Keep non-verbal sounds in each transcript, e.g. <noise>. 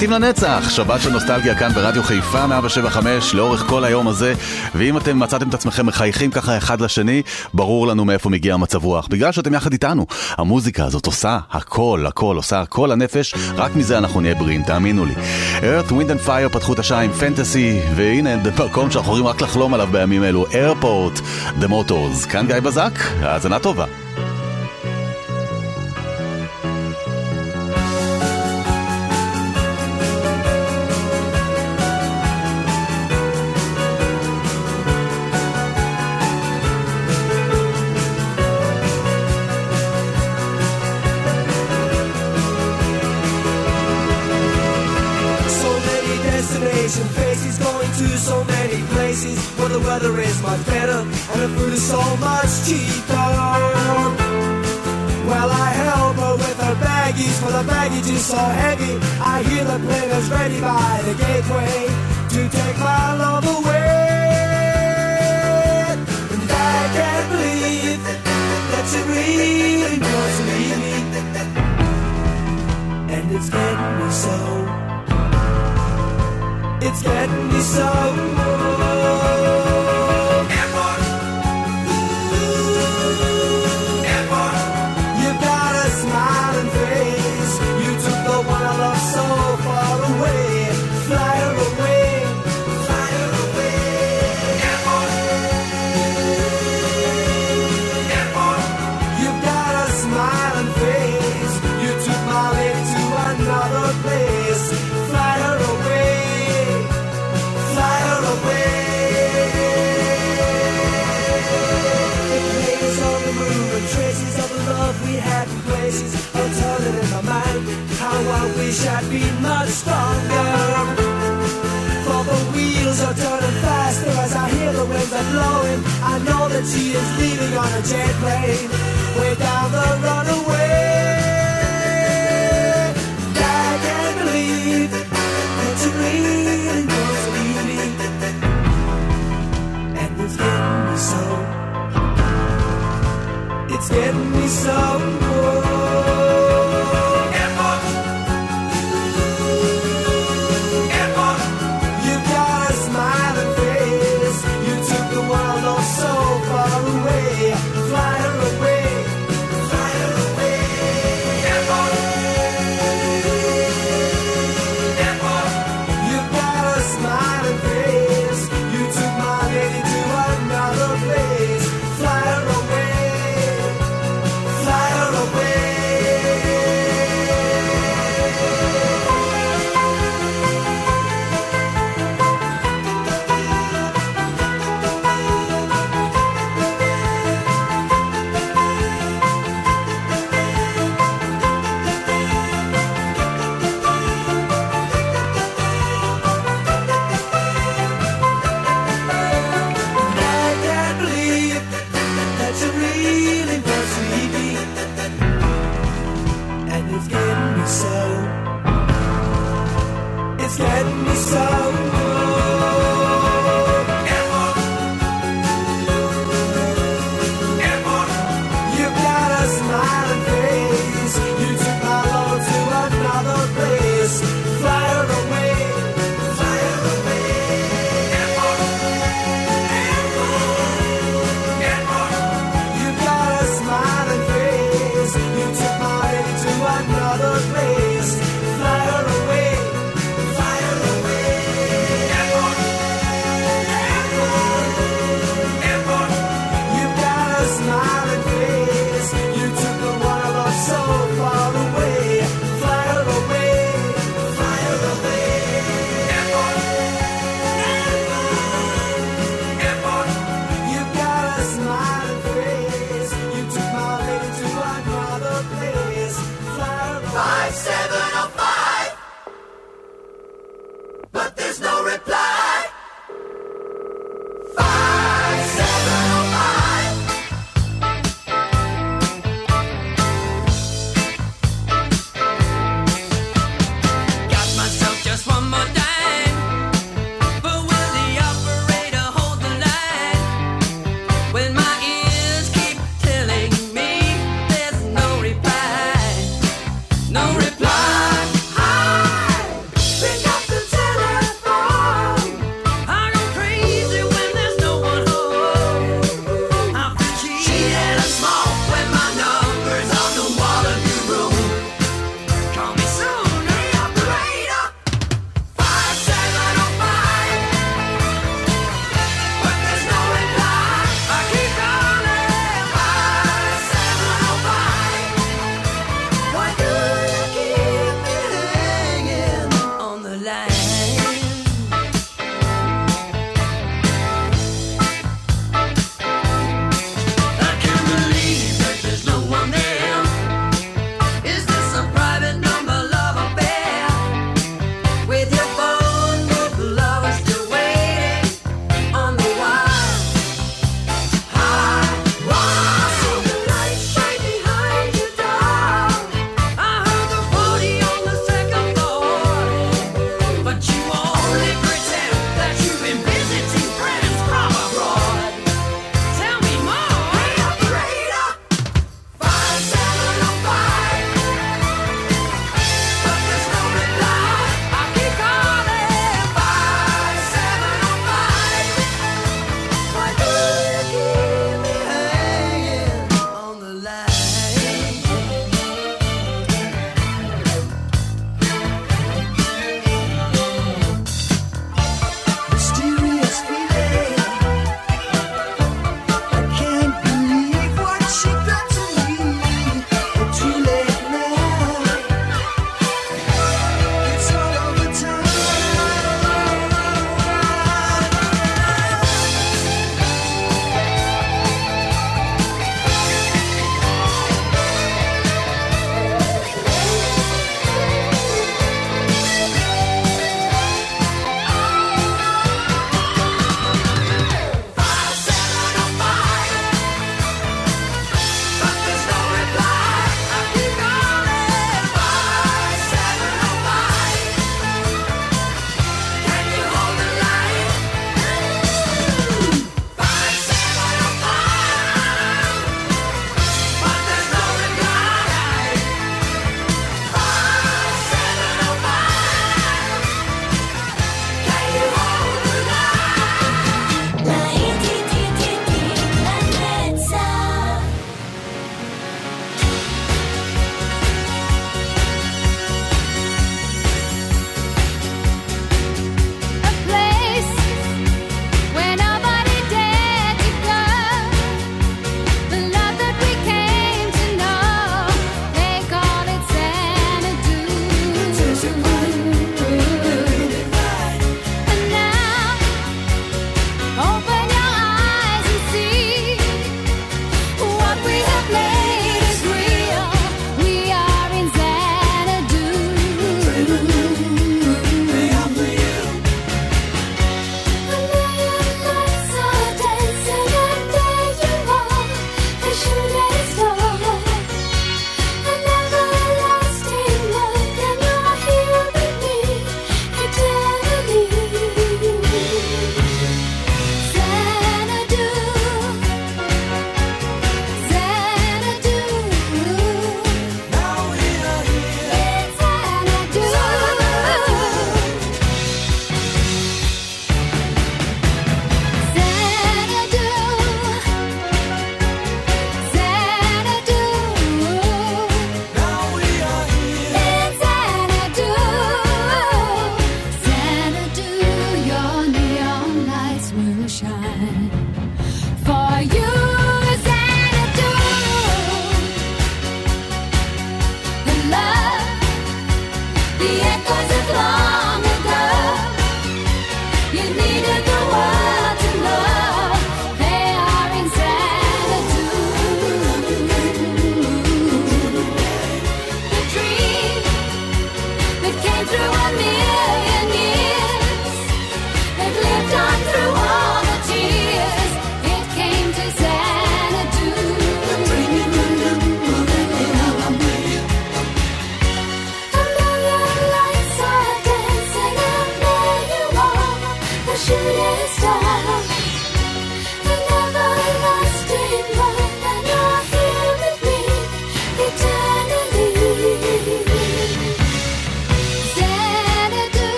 להיטים לנצח, שבת של נוסטלגיה כאן ברדיו חיפה 175 לאורך כל היום הזה ואם אתם מצאתם את עצמכם מחייכים ככה אחד לשני, ברור לנו מאיפה מגיע המצב רוח בגלל שאתם יחד איתנו. המוזיקה הזאת עושה הכל, הכל, עושה הכל הנפש, רק מזה אנחנו נהיה בריאים, תאמינו לי. Earth, Wind and Fire פתחו את השעה עם פנטסי והנה <laughs> במקום שאנחנו יכולים רק לחלום עליו בימים אלו, איירפורט, The Motors. כאן גיא בזק, האזנה טובה. I'd been much stronger. For the wheels are turning faster as I hear the winds are blowing. I know that she is leaving on a jet plane, way down the runaway. I can't believe that you to and it's getting me so. It's getting me so.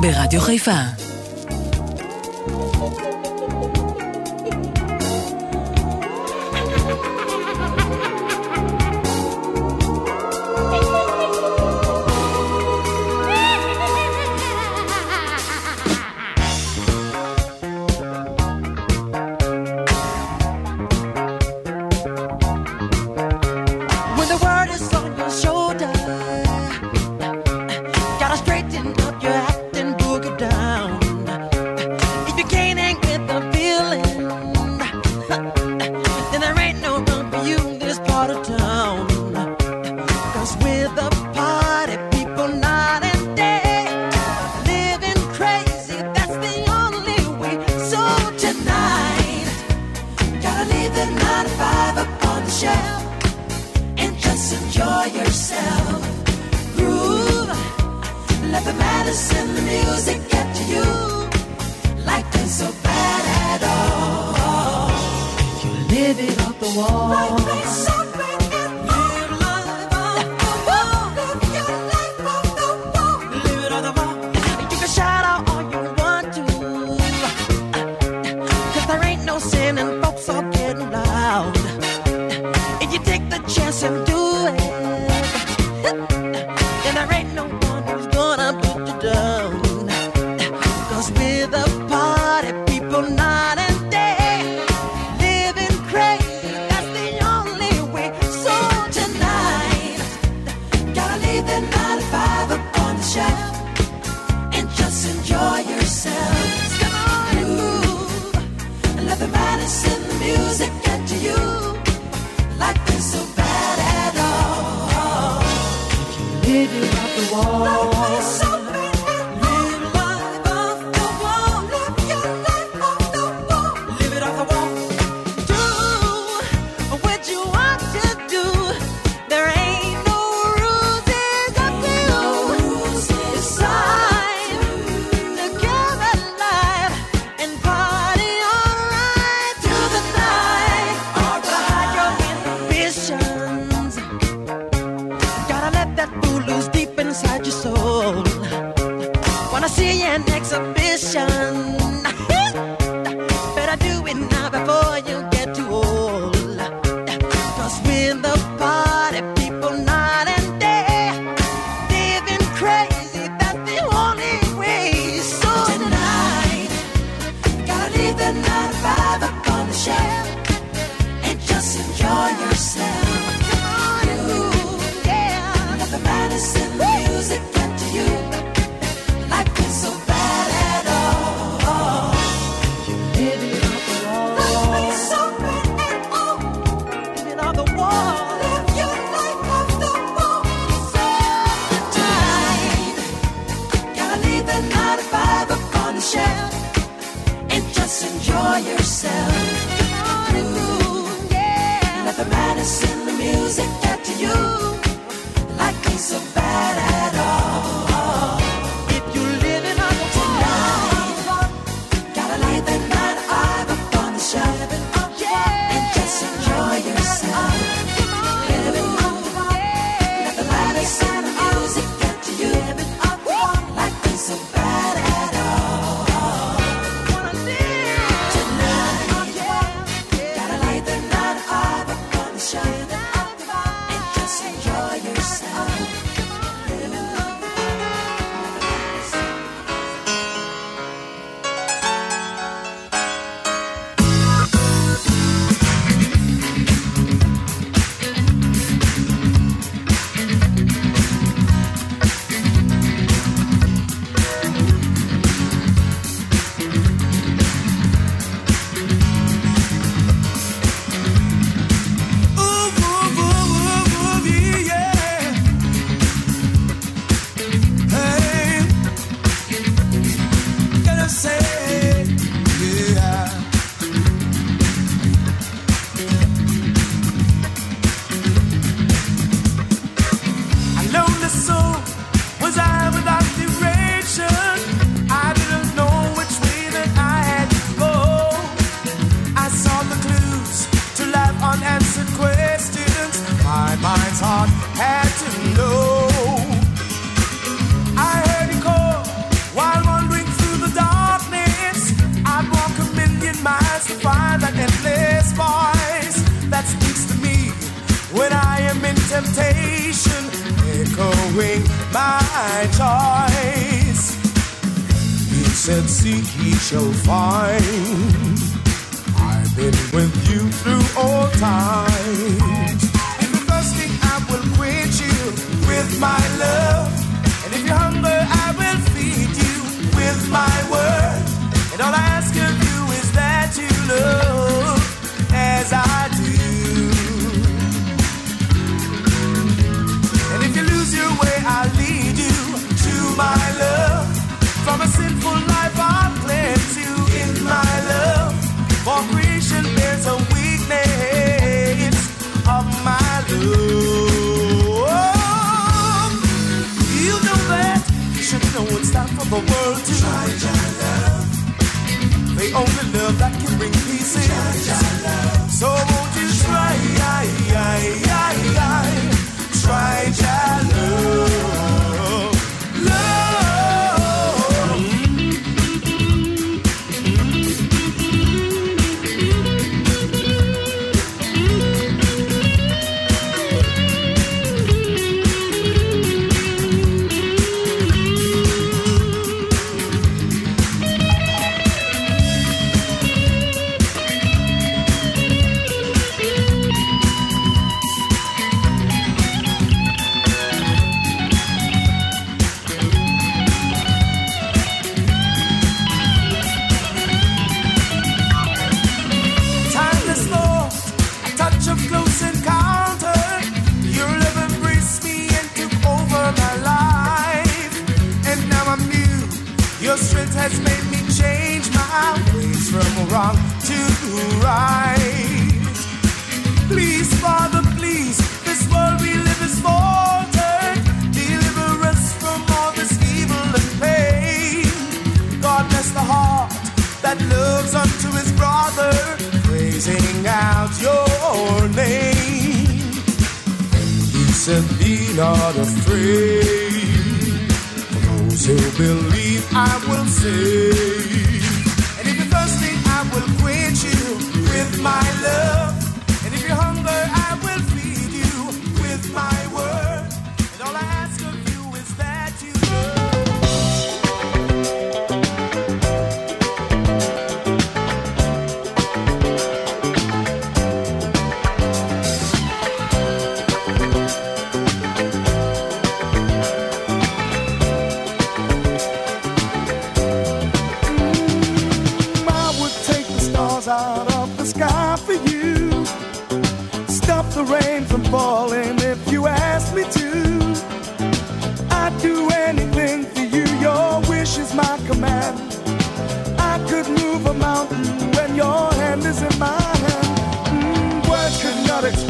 ברדיו חיפה. chances. that looks unto his brother, praising out your name. And he said, Be not afraid. For those who believe, I will save. And if you're thirsty, I will quench you with my love. And if you hunger, I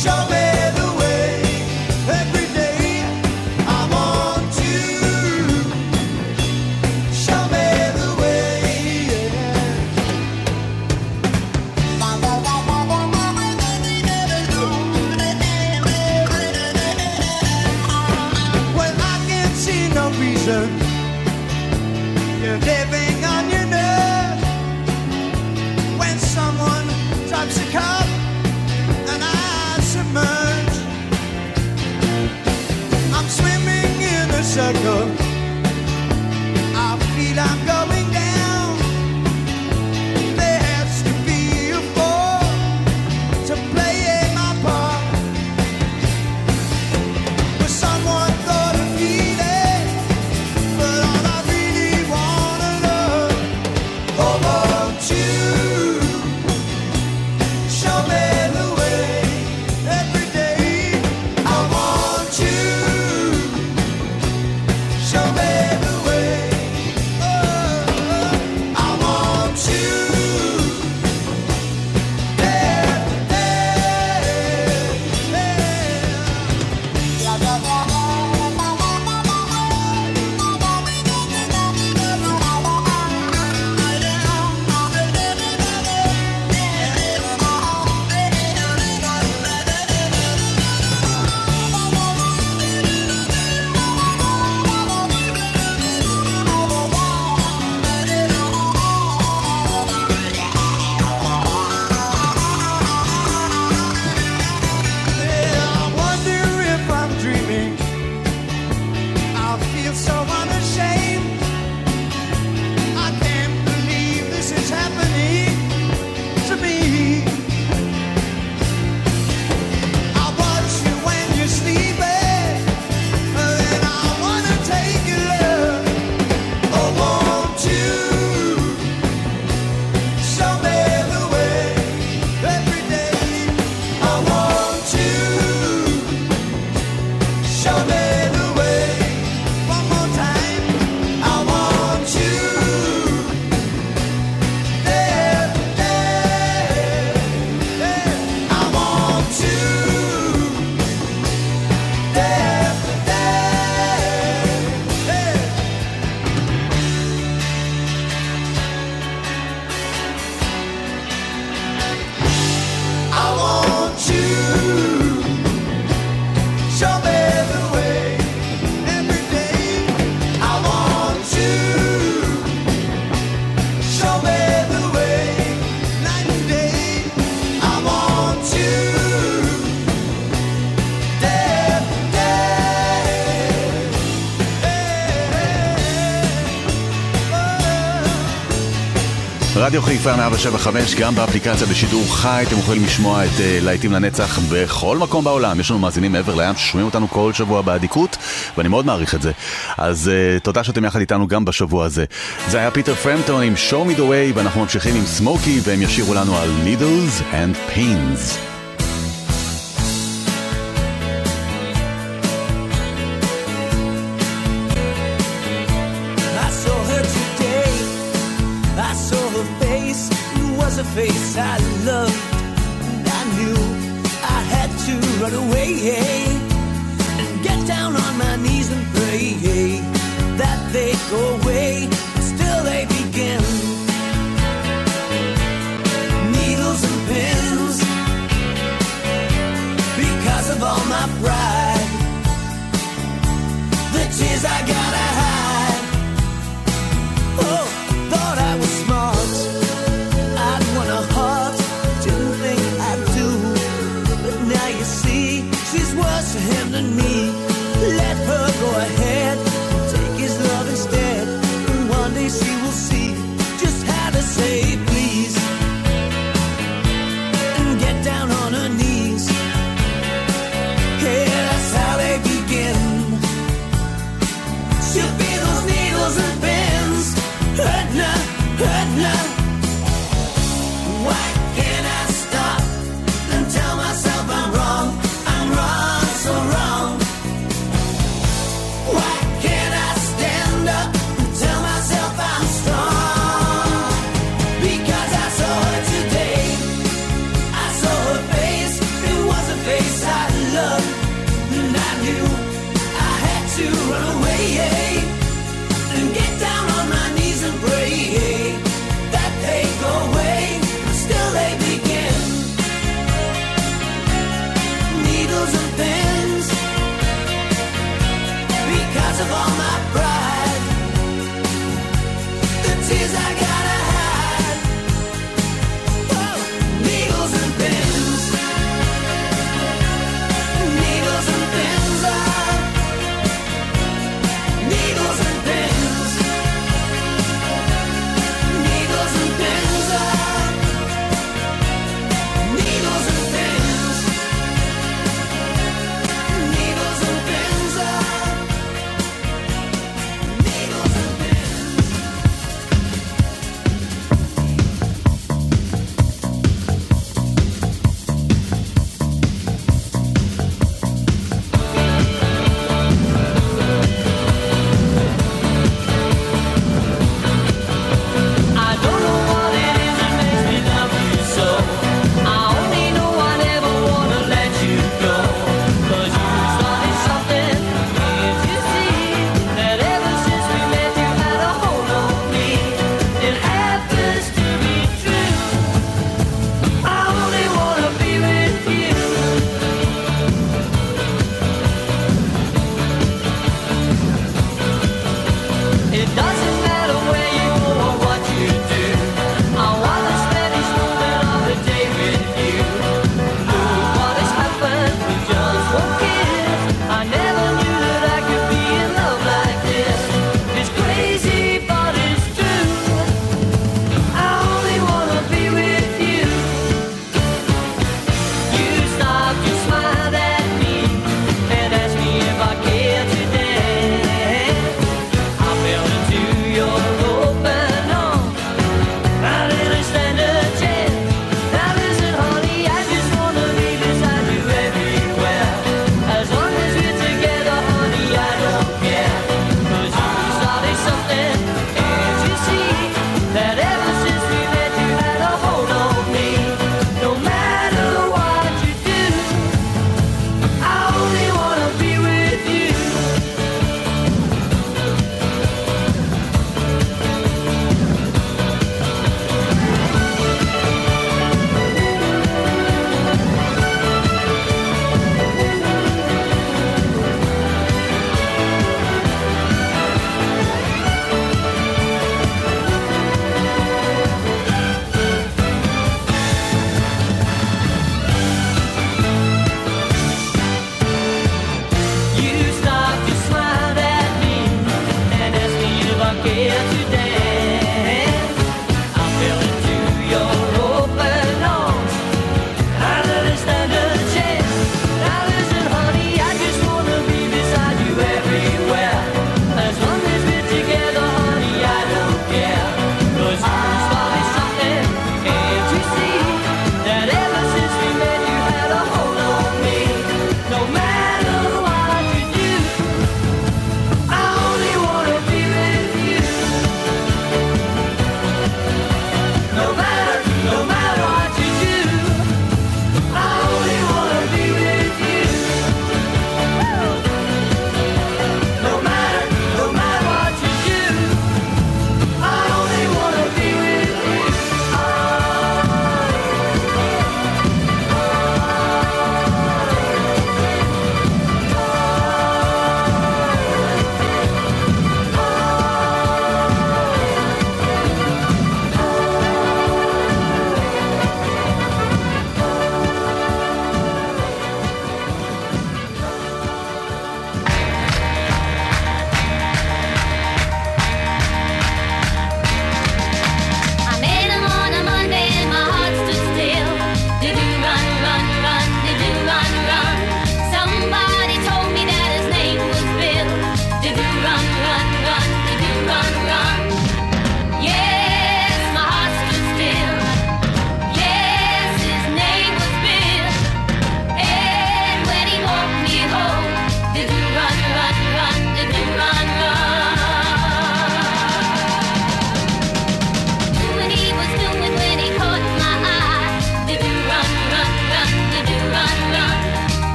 show me. רדיו חיפה 175, גם באפליקציה בשידור חי, אתם יכולים לשמוע את uh, להיטים לנצח בכל מקום בעולם. יש לנו מאזינים מעבר לים ששומעים אותנו כל שבוע באדיקות, ואני מאוד מעריך את זה. אז uh, תודה שאתם יחד איתנו גם בשבוע הזה. זה היה פיטר פרמפטון עם Show Me The Way, ואנחנו ממשיכים עם סמוקי, והם ישירו לנו על Needles and Pins.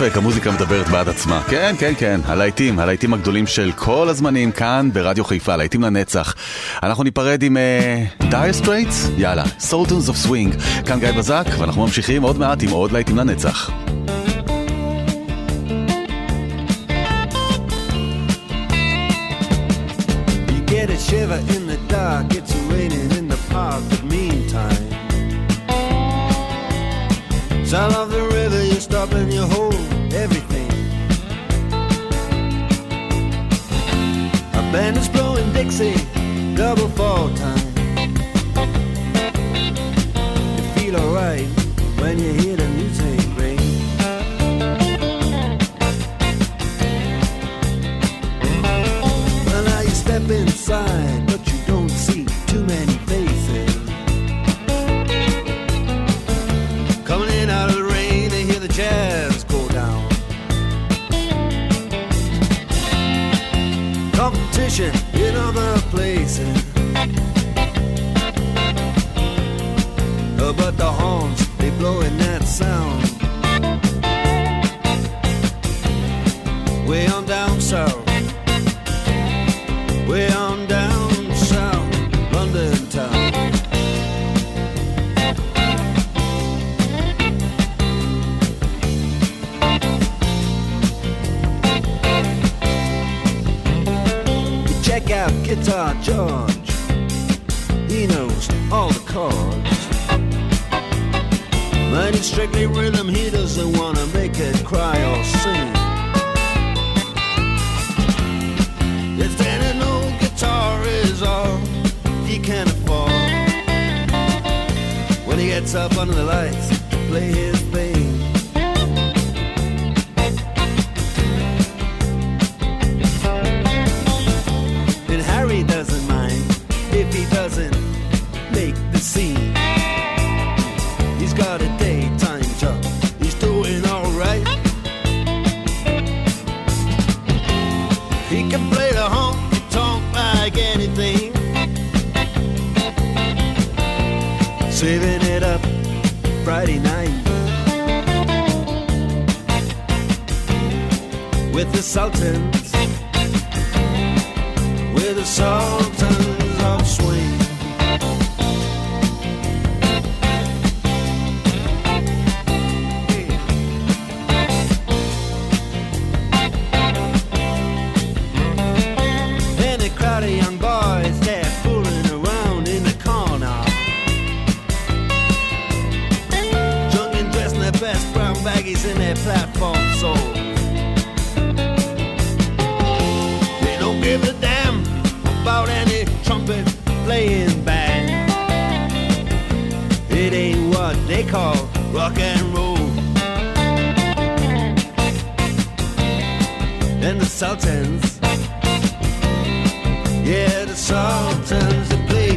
ספק, המוזיקה מדברת בעד עצמה. כן, כן, כן, הלהיטים, הלהיטים הגדולים של כל הזמנים כאן ברדיו חיפה, להיטים לנצח. אנחנו ניפרד עם דייר uh, סטרייטס, יאללה, סולטונס אוף סווינג. כאן גיא בזק, ואנחנו ממשיכים עוד מעט עם עוד להיטים לנצח. Sound of the river, you stop and you hold everything. A band is blowing Dixie, double fall time. You feel alright when you hear But the horns, they blowing that sound. Way on down south. Way on down south, London town. Check out Guitar George. He knows all the chords. It's strictly rhythm, he doesn't wanna make it cry or sing. If an old guitar is all he can afford When he gets up under the lights to play his boys, they're fooling around in the corner. Drunk and dressed in their best brown baggies in their platform soles. They don't give a damn about any trumpet playing band. It ain't what they call rock and roll. And the Sultans yeah, Sultans that play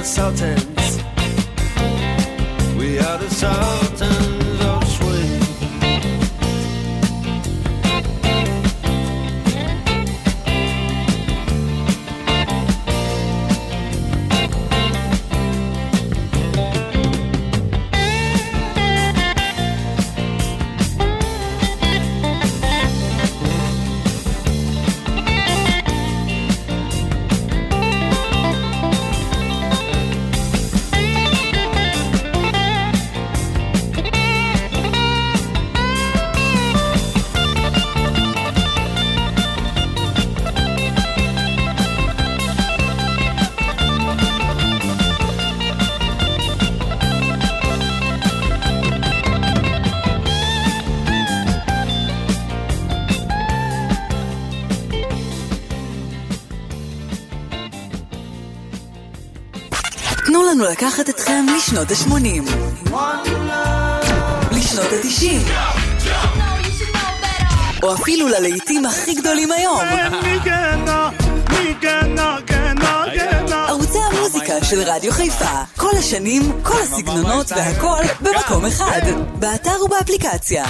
the Sultans. לשנות ה-80. לשנות ה-90. או אפילו ללהיטים הכי גדולים היום. ערוצי המוזיקה של רדיו חיפה. כל השנים, כל הסגנונות והכל במקום אחד. באתר ובאפליקציה.